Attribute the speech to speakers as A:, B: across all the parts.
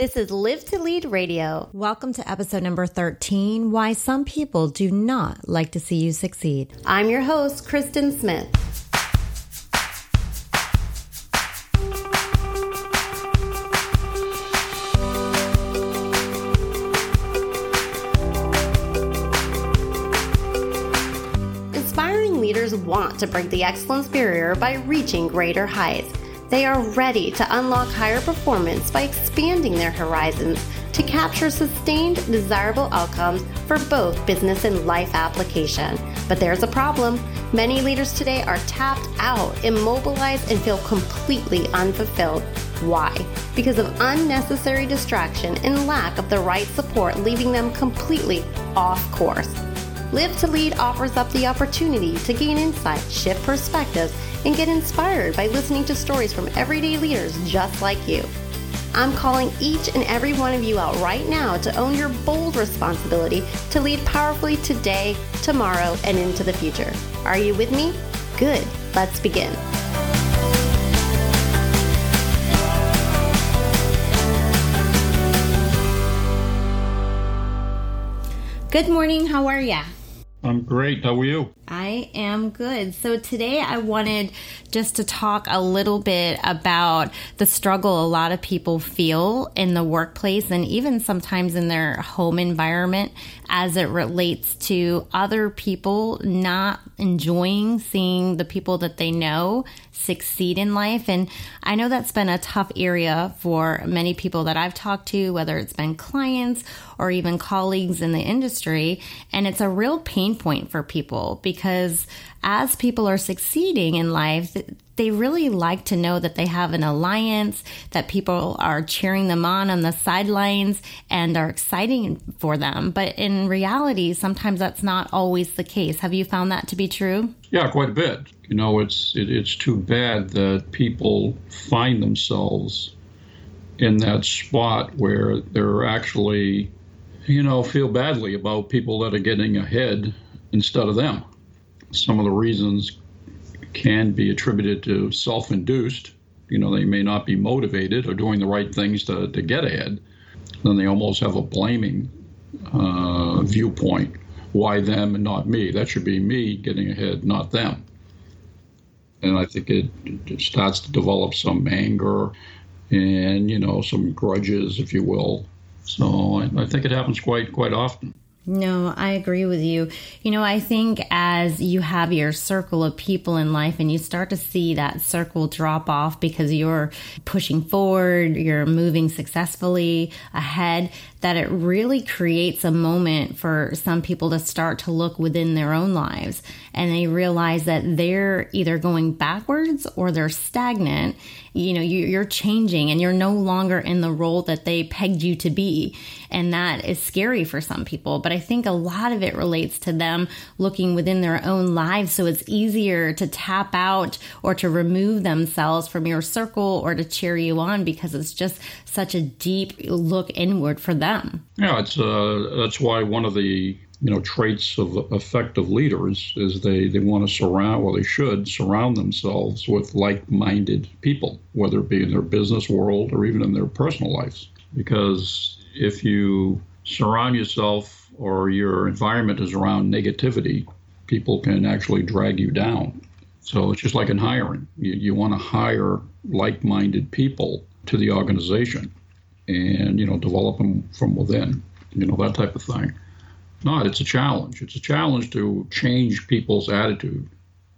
A: This is Live to Lead Radio.
B: Welcome to episode number 13 Why Some People Do Not Like to See You Succeed.
A: I'm your host, Kristin Smith. Inspiring leaders want to break the excellence barrier by reaching greater heights. They are ready to unlock higher performance by expanding their horizons to capture sustained, desirable outcomes for both business and life application. But there's a problem. Many leaders today are tapped out, immobilized, and feel completely unfulfilled. Why? Because of unnecessary distraction and lack of the right support, leaving them completely off course. Live to Lead offers up the opportunity to gain insight, shift perspectives, and get inspired by listening to stories from everyday leaders just like you. I'm calling each and every one of you out right now to own your bold responsibility to lead powerfully today, tomorrow, and into the future. Are you with me? Good. Let's begin. Good morning. How are ya?
C: I'm great. How are you?
A: I am good. So today I wanted just to talk a little bit about the struggle a lot of people feel in the workplace and even sometimes in their home environment as it relates to other people not enjoying seeing the people that they know succeed in life. And I know that's been a tough area for many people that I've talked to, whether it's been clients or even colleagues in the industry. And it's a real pain point for people because as people are succeeding in life, they really like to know that they have an alliance, that people are cheering them on on the sidelines and are exciting for them. But in reality, sometimes that's not always the case. Have you found that to be true?
C: Yeah, quite a bit. You know, it's it, it's too bad that people find themselves in that spot where they're actually, you know, feel badly about people that are getting ahead instead of them. Some of the reasons can be attributed to self induced. You know, they may not be motivated or doing the right things to, to get ahead. Then they almost have a blaming uh, viewpoint. Why them and not me? That should be me getting ahead, not them. And I think it, it starts to develop some anger and, you know, some grudges, if you will. So I, I think it happens quite quite often.
A: No, I agree with you. You know, I think as you have your circle of people in life and you start to see that circle drop off because you're pushing forward, you're moving successfully ahead, that it really creates a moment for some people to start to look within their own lives. And they realize that they're either going backwards or they're stagnant. You know you're changing and you're no longer in the role that they pegged you to be. And that is scary for some people. But i think a lot of it relates to them looking within their own lives. So it's easier to tap out or to remove themselves from your circle or to cheer you on because it's just such a deep look inward for them.
C: Yeah it's uh that's why one of the you know traits of effective leaders is they they want to surround well they should surround themselves with like-minded people whether it be in their business world or even in their personal lives. Because if you surround yourself or your environment is around negativity people can actually drag you down so it's just like in hiring you, you want to hire like-minded people to the organization and you know develop them from within you know that type of thing not. It's a challenge. It's a challenge to change people's attitude.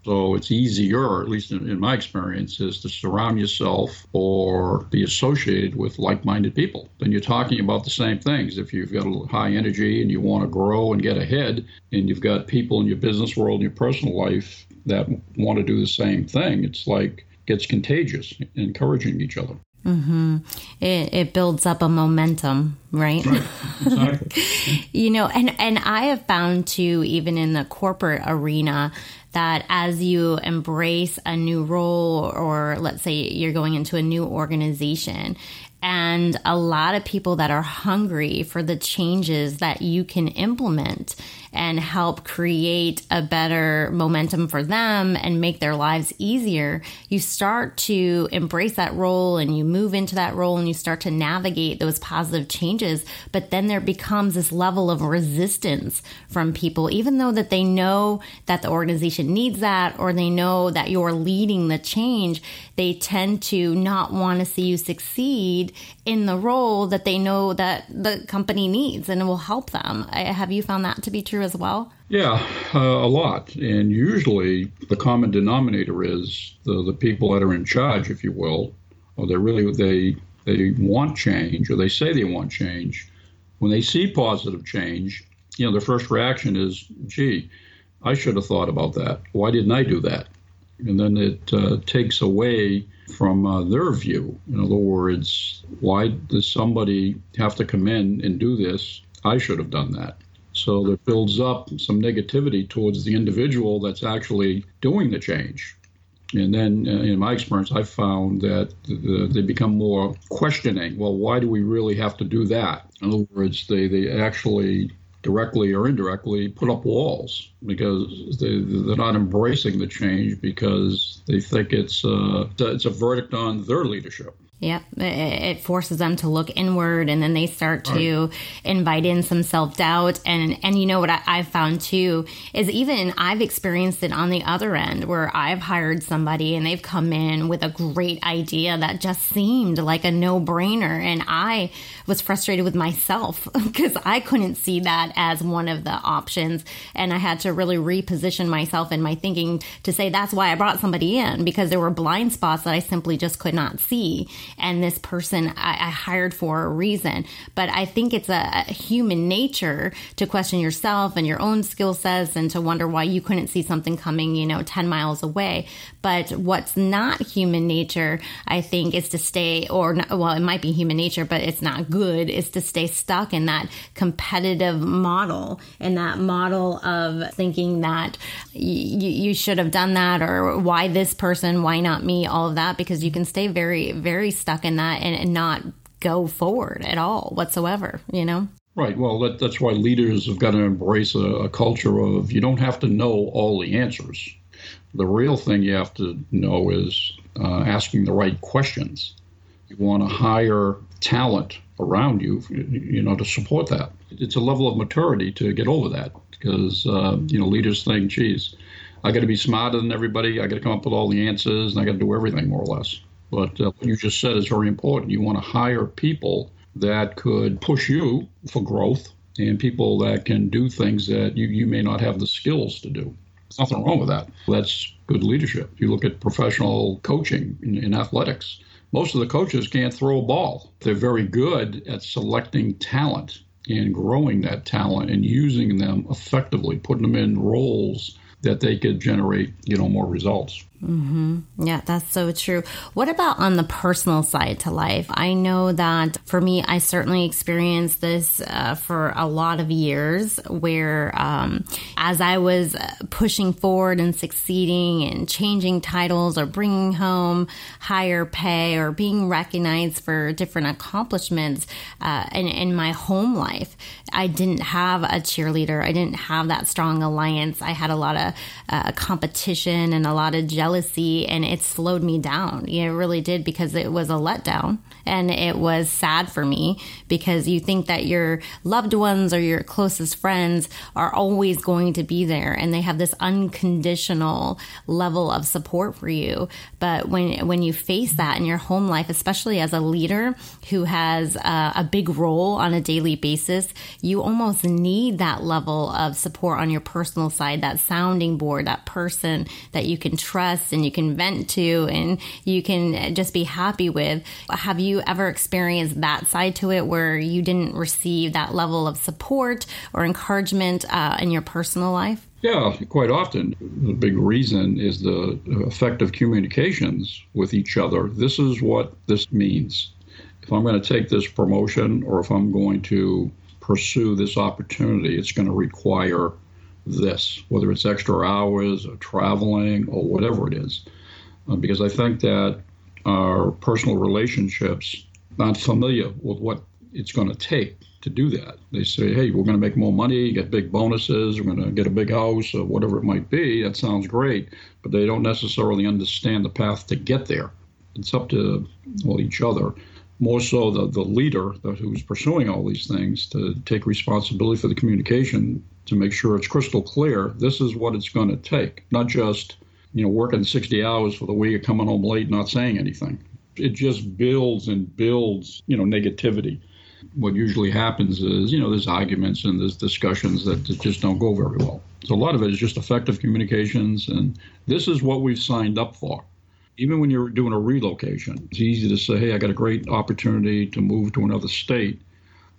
C: So it's easier, at least in, in, my experience, is to surround yourself or be associated with like-minded people. Then you're talking about the same things. If you've got a high energy and you want to grow and get ahead, and you've got people in your business world and your personal life that want to do the same thing, it's like gets contagious, encouraging each other.
A: Mm-hmm. It, it builds up a momentum, right?
C: right. Exactly.
A: you know, and, and I have found too, even in the corporate arena, that as you embrace a new role, or let's say you're going into a new organization, and a lot of people that are hungry for the changes that you can implement and help create a better momentum for them and make their lives easier, you start to embrace that role and you move into that role and you start to navigate those positive changes. But then there becomes this level of resistance from people, even though that they know that the organization needs that or they know that you're leading the change, they tend to not want to see you succeed in the role that they know that the company needs and it will help them. Have you found that to be true as well?
C: Yeah, uh, a lot. And usually the common denominator is the, the people that are in charge, if you will, or they really they they want change or they say they want change. When they see positive change, you know, their first reaction is, gee, I should have thought about that. Why didn't I do that? And then it uh, takes away from uh, their view. In other words, why does somebody have to come in and do this? I should have done that. So that builds up some negativity towards the individual that's actually doing the change. And then, uh, in my experience, I've found that the, they become more questioning. Well, why do we really have to do that? In other words, they, they actually directly or indirectly put up walls because they, they're not embracing the change because they think it's uh, it's a verdict on their leadership.
A: Yep. It forces them to look inward and then they start to right. invite in some self doubt. And, and you know what I, have found too is even I've experienced it on the other end where I've hired somebody and they've come in with a great idea that just seemed like a no brainer. And I was frustrated with myself because I couldn't see that as one of the options. And I had to really reposition myself in my thinking to say that's why I brought somebody in because there were blind spots that I simply just could not see and this person I, I hired for a reason. But I think it's a, a human nature to question yourself and your own skill sets and to wonder why you couldn't see something coming, you know, 10 miles away. But what's not human nature, I think, is to stay, or not, well, it might be human nature, but it's not good, is to stay stuck in that competitive model and that model of thinking that y- you should have done that or why this person, why not me, all of that, because you can stay very, very stuck in that and, and not go forward at all whatsoever, you know?
C: Right. Well, that, that's why leaders have got to embrace a, a, culture of you don't have to know all the answers. The real thing you have to know is uh, asking the right questions. You want to hire talent around you, you know, to support that. It's a level of maturity to get over that because, uh, you know, leaders think, geez, I got to be smarter than everybody. I got to come up with all the answers and I got to do everything more or less. But uh, what you just said is very important. You want to hire people that could push you for growth and people that can do things that you, you may not have the skills to do. There's nothing wrong with that. That's good leadership. You look at professional coaching in, in athletics, most of the coaches can't throw a ball. They're very good at selecting talent and growing that talent and using them effectively, putting them in roles that they could generate, you know, more results.
A: Mm-hmm. Yeah, that's so true. What about on the personal side to life? I know that for me, I certainly experienced this uh, for a lot of years where um, as I was pushing forward and succeeding and changing titles or bringing home higher pay or being recognized for different accomplishments uh, in, in my home life, I didn't have a cheerleader. I didn't have that strong alliance. I had a lot of uh, competition and a lot of jealousy jealousy and it slowed me down. it really did because it was a letdown and it was sad for me because you think that your loved ones or your closest friends are always going to be there and they have this unconditional level of support for you. But when, when you face that in your home life, especially as a leader who has a, a big role on a daily basis, you almost need that level of support on your personal side, that sounding board, that person that you can trust and you can vent to and you can just be happy with. Have you ever experienced that side to it where you didn't receive that level of support or encouragement uh, in your personal life?
C: Yeah, quite often. The big reason is the effective communications with each other. This is what this means. If I'm going to take this promotion or if I'm going to pursue this opportunity, it's going to require this, whether it's extra hours or traveling or whatever it is. Uh, because I think that our personal relationships not familiar with what it's going to take to do that. They say, hey, we're going to make more money, get big bonuses, we're going to get a big house, or whatever it might be. That sounds great, but they don't necessarily understand the path to get there. It's up to well each other, more so the, the leader who's pursuing all these things to take responsibility for the communication to make sure it's crystal clear. This is what it's going to take, not just you know working 60 hours for the week, coming home late, not saying anything. It just builds and builds, you know, negativity what usually happens is, you know, there's arguments and there's discussions that just don't go very well. So a lot of it is just effective communications, and this is what we've signed up for. Even when you're doing a relocation, it's easy to say, hey, I got a great opportunity to move to another state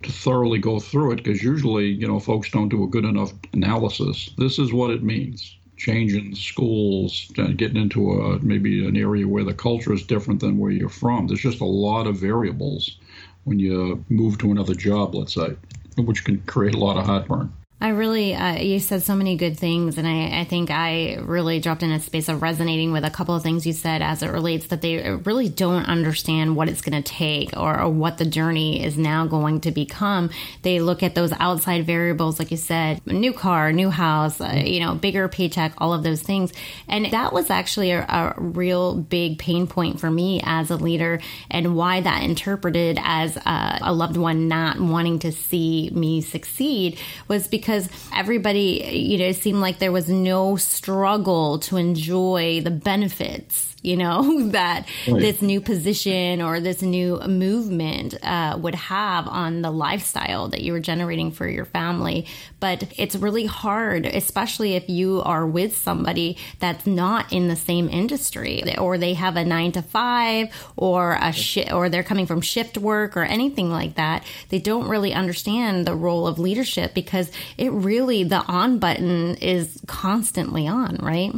C: thoroughly go through it because usually, you know, folks don't do a good enough analysis. This is what it means changing schools, uh, getting into a, maybe an area where the culture is different than where you're from. There's just a lot of variables when you move to another job, let's say, which can create a lot of heartburn.
A: I really, uh, you said so many good things, and I, I, think I really dropped in a space of resonating with a couple of things you said as it relates that they really don't understand what it's going to take or, or, what the journey is now going to become. They look at those outside variables, like you said, new car, new house, uh, you know, bigger paycheck, all of those things. And that was actually a, a real big pain point for me as a leader, and why that interpreted as a, a loved one not wanting to see me succeed was because because everybody, you know, seemed like there was no struggle to enjoy the benefits you know, that right. this new position or this new movement uh, would have on the lifestyle that you were generating for your family. But it's really hard, especially if you are with somebody that's not in the same industry or they have a nine to five or a shi- or they're coming from shift work or anything like that. They don't really understand the role of leadership because it really, the on button is constantly on, right?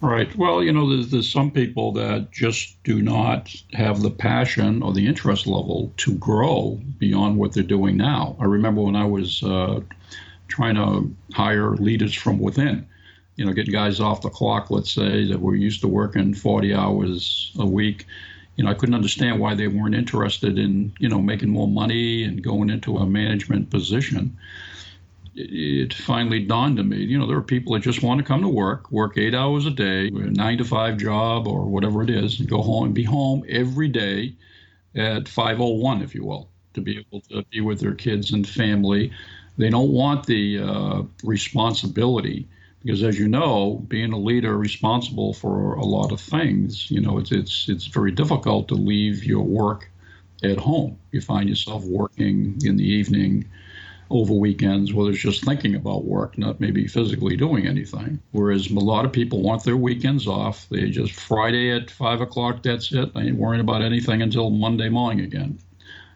C: Right. Well, you know, there's, there's some people that just do not have the passion or the interest level to grow beyond what they're doing now. I remember when I was uh, trying to hire leaders from within, you know, getting guys off the clock, let's say, that were used to working 40 hours a week. You know, I couldn't understand why they weren't interested in, you know, making more money and going into a management position it finally dawned on me, you know, there are people that just want to come to work, work eight hours a day, a nine to five job or whatever it is, and go home and be home every day at 501, if you will, to be able to be with their kids and family. They don't want the uh, responsibility because, as you know, being a leader responsible for a lot of things, you know, it's it's it's very difficult to leave your work at home. You find yourself working in the evening over weekends where there's just thinking about work, not maybe physically doing anything. Whereas a lot of people want their weekends off. They just Friday at five o'clock, that's it. They ain't worrying about anything until Monday morning again.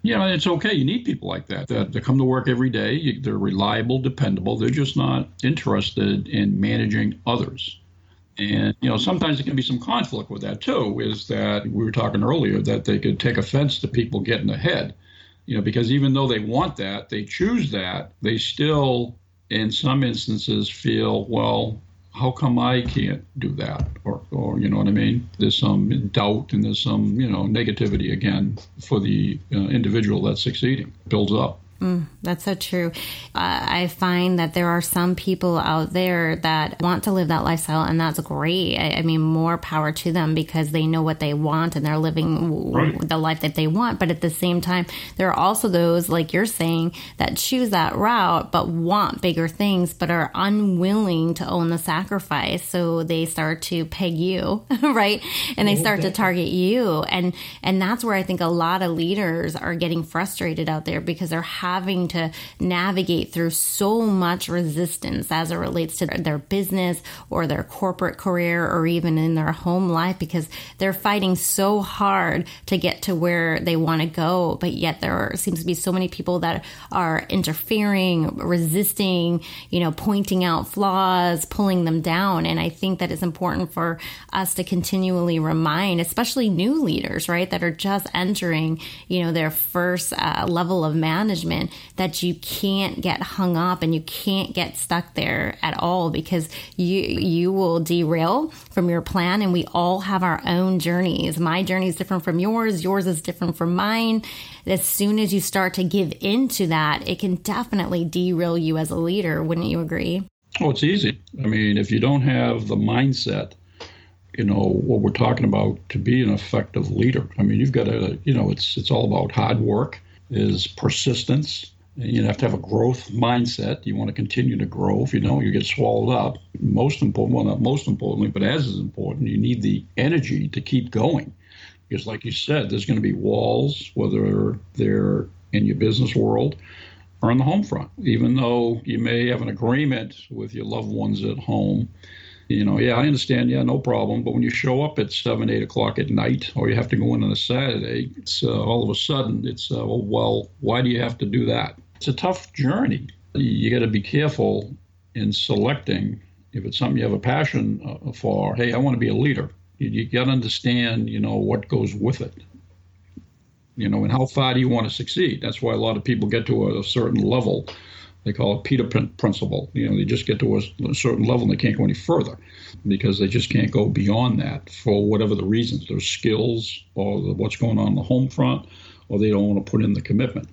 C: You know, it's okay. You need people like that. That, come to work every day. They're reliable, dependable. They're just not interested in managing others. And you know, sometimes there can be some conflict with that too. Is that we were talking earlier that they could take offense to people getting ahead you know, because even though they want that, they choose that, they still, in some instances, feel, well, how come I can't do that? Or, or you know what I mean? There's some doubt and there's some, you know, negativity again for the uh, individual that's succeeding. builds up.
A: Mm, that's so true. Uh, I find that there are some people out there that want to live that lifestyle, and that's great. I, I mean, more power to them because they know what they want and they're living right. the life that they want. But at the same time, there are also those, like you're saying, that choose that route but want bigger things but are unwilling to own the sacrifice. So they start to peg you, right? And they start to target you. And, and that's where I think a lot of leaders are getting frustrated out there because they're having having to navigate through so much resistance as it relates to their business or their corporate career or even in their home life because they're fighting so hard to get to where they want to go. But yet there are, seems to be so many people that are interfering, resisting, you know, pointing out flaws, pulling them down. And I think that it's important for us to continually remind, especially new leaders, right, that are just entering, you know, their first uh, level of management that you can't get hung up and you can't get stuck there at all because you you will derail from your plan and we all have our own journeys. My journey is different from yours, yours is different from mine. As soon as you start to give into that, it can definitely derail you as a leader, wouldn't you agree?
C: Oh, it's easy. I mean, if you don't have the mindset you know what we're talking about to be an effective leader. I mean, you've got to, you know, it's it's all about hard work, is persistence. You have to have a growth mindset. You want to continue to grow. If you don't, you get swallowed up. Most important, well, not most importantly, but as is important, you need the energy to keep going. Because, like you said, there's going to be walls, whether they're in your business world or on the home front. Even though you may have an agreement with your loved ones at home, you know, yeah, I understand. Yeah, no problem. But when you show up at seven, eight o'clock at night, or you have to go in on a Saturday, it's uh, all of a sudden it's uh, well, well, why do you have to do that? It's a tough journey. You got to be careful in selecting if it's something you have a passion uh, for. Hey, I want to be a leader. You, you got to understand, you know, what goes with it. You know, and how far do you want to succeed? That's why a lot of people get to a, a certain level they call it Peter principle. You know, they just get to a, certain level and they can't go any further because they just can't go beyond that for whatever the reasons. Their skills or what's going on the home front, or they don't want to put in the commitment.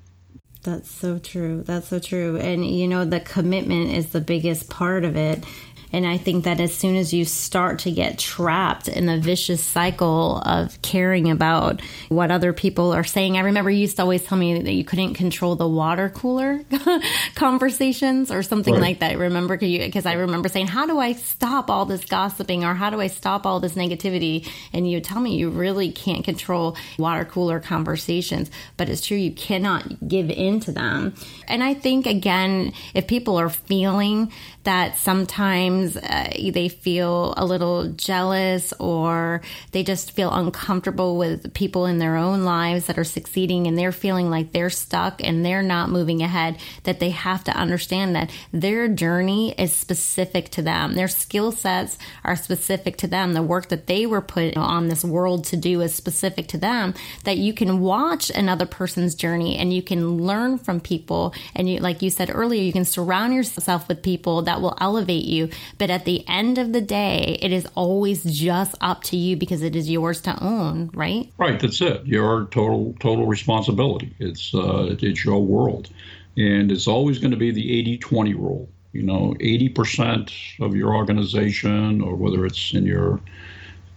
A: That's so true. That's so true. And you know, the commitment is the biggest part of it. And I think that as soon as you start to get trapped in the vicious cycle of caring about what other people are saying, I remember you used to always tell me that you couldn't control the water cooler conversations or something right. like that. Remember? Because I remember saying, How do I stop all this gossiping or how do I stop all this negativity? And you tell me you really can't control water cooler conversations, but it's true, you cannot give in to them. And I think, again, if people are feeling that sometimes uh, they feel a little jealous or they just feel uncomfortable with people in their own lives that are succeeding and they're feeling like they're stuck and they're not moving ahead, that they have to understand that their journey is specific to them. Their skill sets are specific to them. The work that they were put on this world to do is specific to them. That you can watch another person's journey and you can learn from people. And you, like you said earlier, you can surround yourself with people that will elevate you. But at the end of the day, it is always just up to you because it is yours to own, right?
C: Right. That's it. Your total total responsibility. It's uh, it's your world, and it's always going to be the 80-20 rule. You know, 80% of your organization, or whether it's in your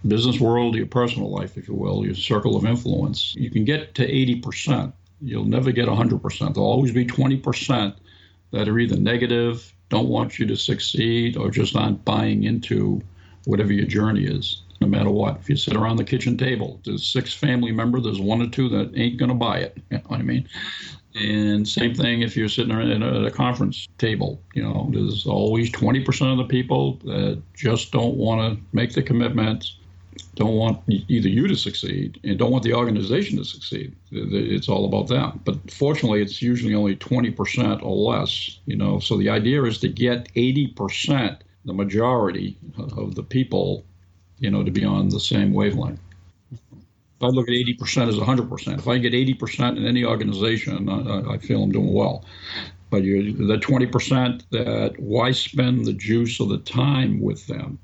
C: business world, your personal life, if you will, your circle of influence, you can get to 80%. You'll never get 100%. There'll always be 20% that are either negative, don't want you to succeed or just aren't buying into whatever your journey is, no matter what. If you sit around the kitchen table, there's six family member, there's one or two that ain't going to buy it. You know what I mean? And same thing if you're sitting at a, conference table. You know, there's always 20% of the people that just don't want to make the commitments don't want either you to succeed and don't want the organization to succeed. It's all about that. But fortunately, it's usually only 20% or less, you know. So the idea is to get 80%, the majority of the people, you know, to be on the same wavelength. If I look at 80% as 100%, if I get 80% in any organization, I, I feel I'm doing well. But you're the 20% that why spend the juice of the time with them?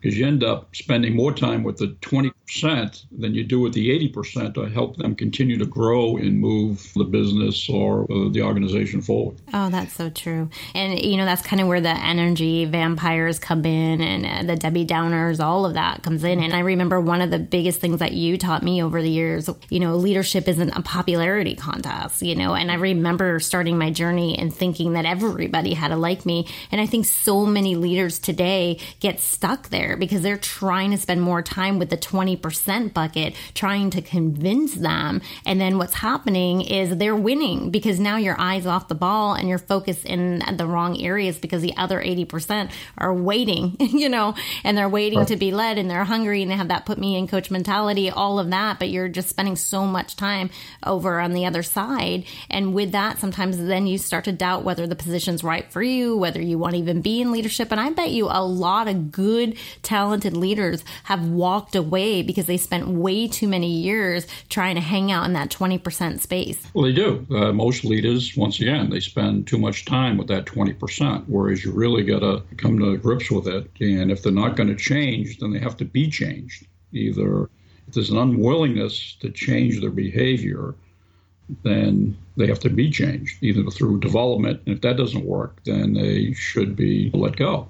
C: Because you end up spending more time with the 20% than you do with the 80% to help them continue to grow and move the business or uh, the organization forward.
A: Oh, that's so true. And, you know, that's kind of where the energy vampires come in and uh, the Debbie Downers, all of that comes in. And I remember one of the biggest things that you taught me over the years, you know, leadership isn't a popularity contest, you know, and I remember starting my journey and thinking that everybody had to like me. And I think so many leaders today get stuck there because they're trying to spend more time with the 20% bucket, trying to convince them. And then what's happening is they're winning because now your eyes off the ball and you're focused in the wrong areas because the other 80% are waiting, you know, and they're waiting right. to be led and they're hungry and they have that put me in coach mentality, all of that. But you're just spending so much time over on the other side. And with that, sometimes then you start to doubt whether the position's right for you, whether you want to even be in leadership. And I bet you a lot of good talented leaders have walked away because they spent way too many years trying to hang out in that 20% space.
C: Well, they do. Uh, most leaders, once again, they spend too much time with that 20%, whereas you really got to come to grips with it. And if they're not going to change, then they have to be changed. Either if there's an unwillingness to change their behavior, then they have to be changed, either through development. And if that doesn't work, then they should be let go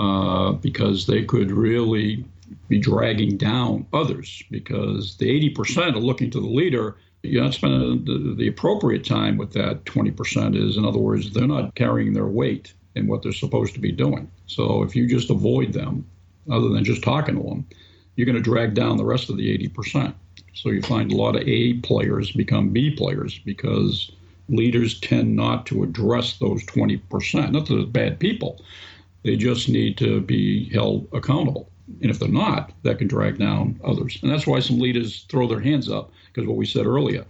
C: uh, because they could really be dragging down others because the 80% are looking to the leader. You're not spending the, the appropriate time with that 20% is, in other words, they're not carrying their weight in what they're supposed to be doing. So if you just avoid them, other than just talking to them, you're going to drag down the rest of the 80%. So you find a lot of A players become B players because leaders tend not to address those 20%. Not that they're bad people, they just need to be held accountable. And if they're not, that can drag down others. And that's why some leaders throw their hands up, because what we said earlier,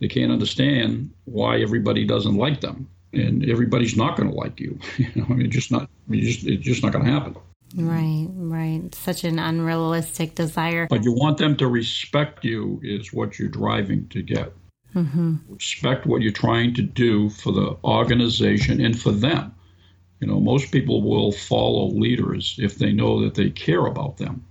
C: they can't understand why everybody doesn't like them. And everybody's not going to like you. you know, I mean, it's just not, just, it's just not going to happen.
A: Right, right. Such an unrealistic desire.
C: But you want them to respect you, is what you're driving to get. Mm-hmm. Respect what you're trying to do for the organization and for them. You know, most people will follow leaders if they know that they care about them.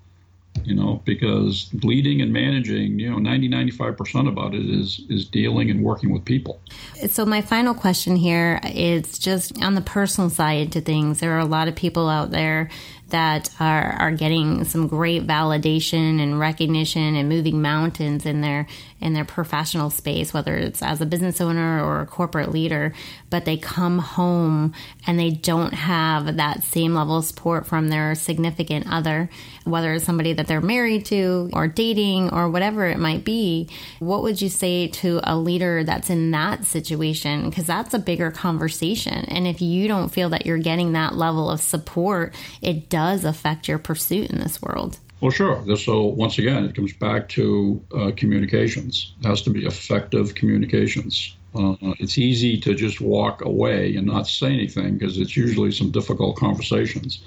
C: You know, because leading and managing, you know, 90, 95% about it is, is dealing and working with people.
A: So, my final question here is just on the personal side to things. There are a lot of people out there that are, are getting some great validation and recognition and moving mountains in their in their professional space, whether it's as a business owner or a corporate leader, but they come home and they don't have that same level of support from their significant other, whether it's somebody that they're married to or dating or whatever it might be. What would you say to a leader that's in that situation? Because that's a bigger conversation. And if you don't feel that you're getting that level of support, it does affect your pursuit in this world.
C: Well, sure. So once again, it comes back to uh, communications. It has to be effective communications. Uh, it's easy to just walk away and not say anything because it's usually some difficult conversations.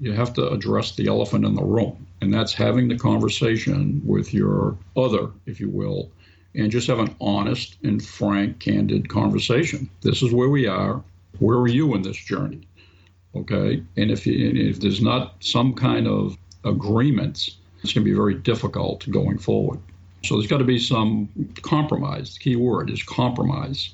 C: You have to address the elephant in the room, and that's having the conversation with your other, if you will, and just have an honest and frank, candid conversation. This is where we are. Where are you in this journey? Okay, and if you, if there's not some kind of agreements, it's going to be very difficult going forward. So there's got to be some compromise. The key word is compromise.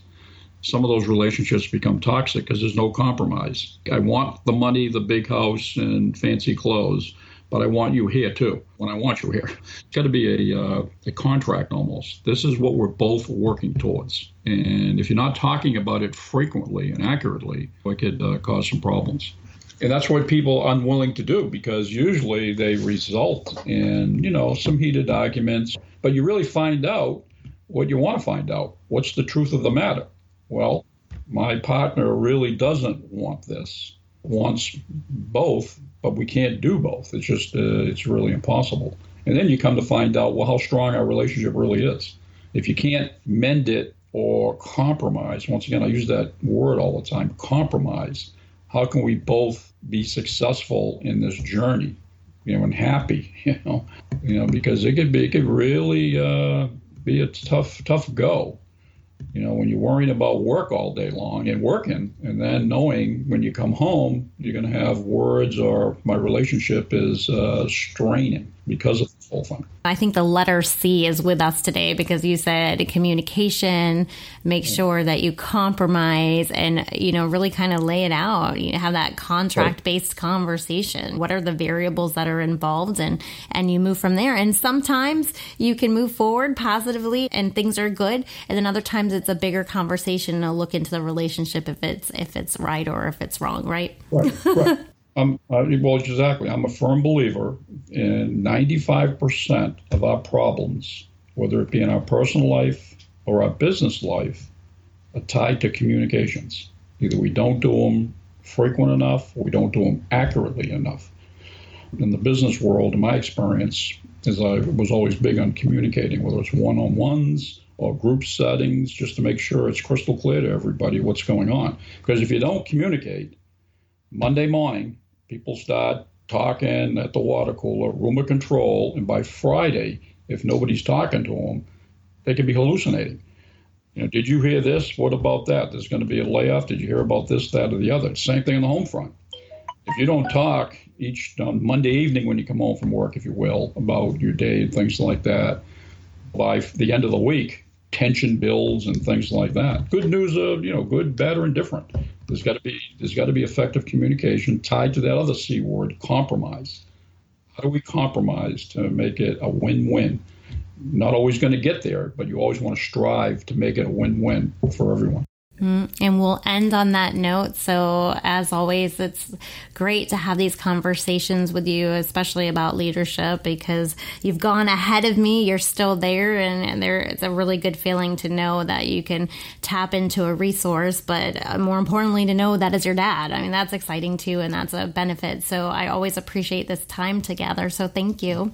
C: Some of those relationships become toxic because there's no compromise. I want the money, the big house, and fancy clothes, but I want you here too when I want you here. It's got to be a, uh, a contract almost. This is what we're both working towards. And if you're not talking about it frequently and accurately, it could uh, cause some problems and that's what people are unwilling to do because usually they result in you know some heated arguments but you really find out what you want to find out what's the truth of the matter well my partner really doesn't want this wants both but we can't do both. It's just uh, it's really impossible. And then you come to find out well how strong our relationship really is. If you can't mend it or compromise once again i use that word all the time compromise how can we both be successful in this journey, you know, and happy, you know, you know, because it could be, it could really uh, be a tough, tough go, you know, when you're worrying about work all day long and working, and then knowing when you come home, you're going to have words or my relationship is uh, straining because of whole thing.
A: I think the letter C is with us today because you said communication, make sure that you compromise and, you know, really kind of lay it out. You have that contract based conversation. What are the variables that are involved and, and you move from there. And sometimes you can move forward positively and things are good. And then other times it's a bigger conversation and a look into the relationship if it's, if it's right or if it's wrong, right?
C: Right, right. I'm, uh, well, exactly. I'm a firm believer in 95% of our problems, whether it be in our personal life or our business life, are tied to communications. Either we don't do them frequent enough or we don't do them accurately enough. In the business world, in my experience, is I was always big on communicating, whether it's one on ones or group settings, just to make sure it's crystal clear to everybody what's going on. Because if you don't communicate, Monday morning, people start talking at the water cooler, room of control, and by Friday, if nobody's talking to them, they could be hallucinating. You know, did you hear this? What about that? There's going to be a layoff. Did you hear about this, that, or the other? Same thing on the home front. If you don't talk each on Monday evening when you come home from work, if you will, about your day and things like that, by the end of the week, tension builds and things like that. Good news of you know, good, bad, or indifferent. There's got to be there's got to be effective communication tied to that other c word, compromise. How do we compromise to make it a win-win? not always going to get there, but you always want to strive to make it a win win for everyone.
A: Mm, and we'll end on that note. So, as always, it's great to have these conversations with you, especially about leadership, because you've gone ahead of me. You're still there, and, and there, it's a really good feeling to know that you can tap into a resource, but uh, more importantly, to know that is your dad. I mean, that's exciting too, and that's a benefit. So, I always appreciate this time together. So, thank you.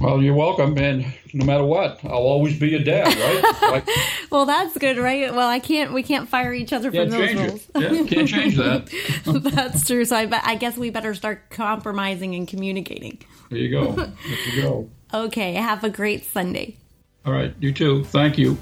C: Well, you're welcome, and no matter what, I'll always be a dad, right?
A: Like, well, that's good, right? Well, I can't. We can't fire each other from those rules.
C: Yeah, can't change that.
A: that's true. So I, I guess we better start compromising and communicating.
C: There you go. There you go.
A: Okay. Have a great Sunday.
C: All right. You too. Thank you.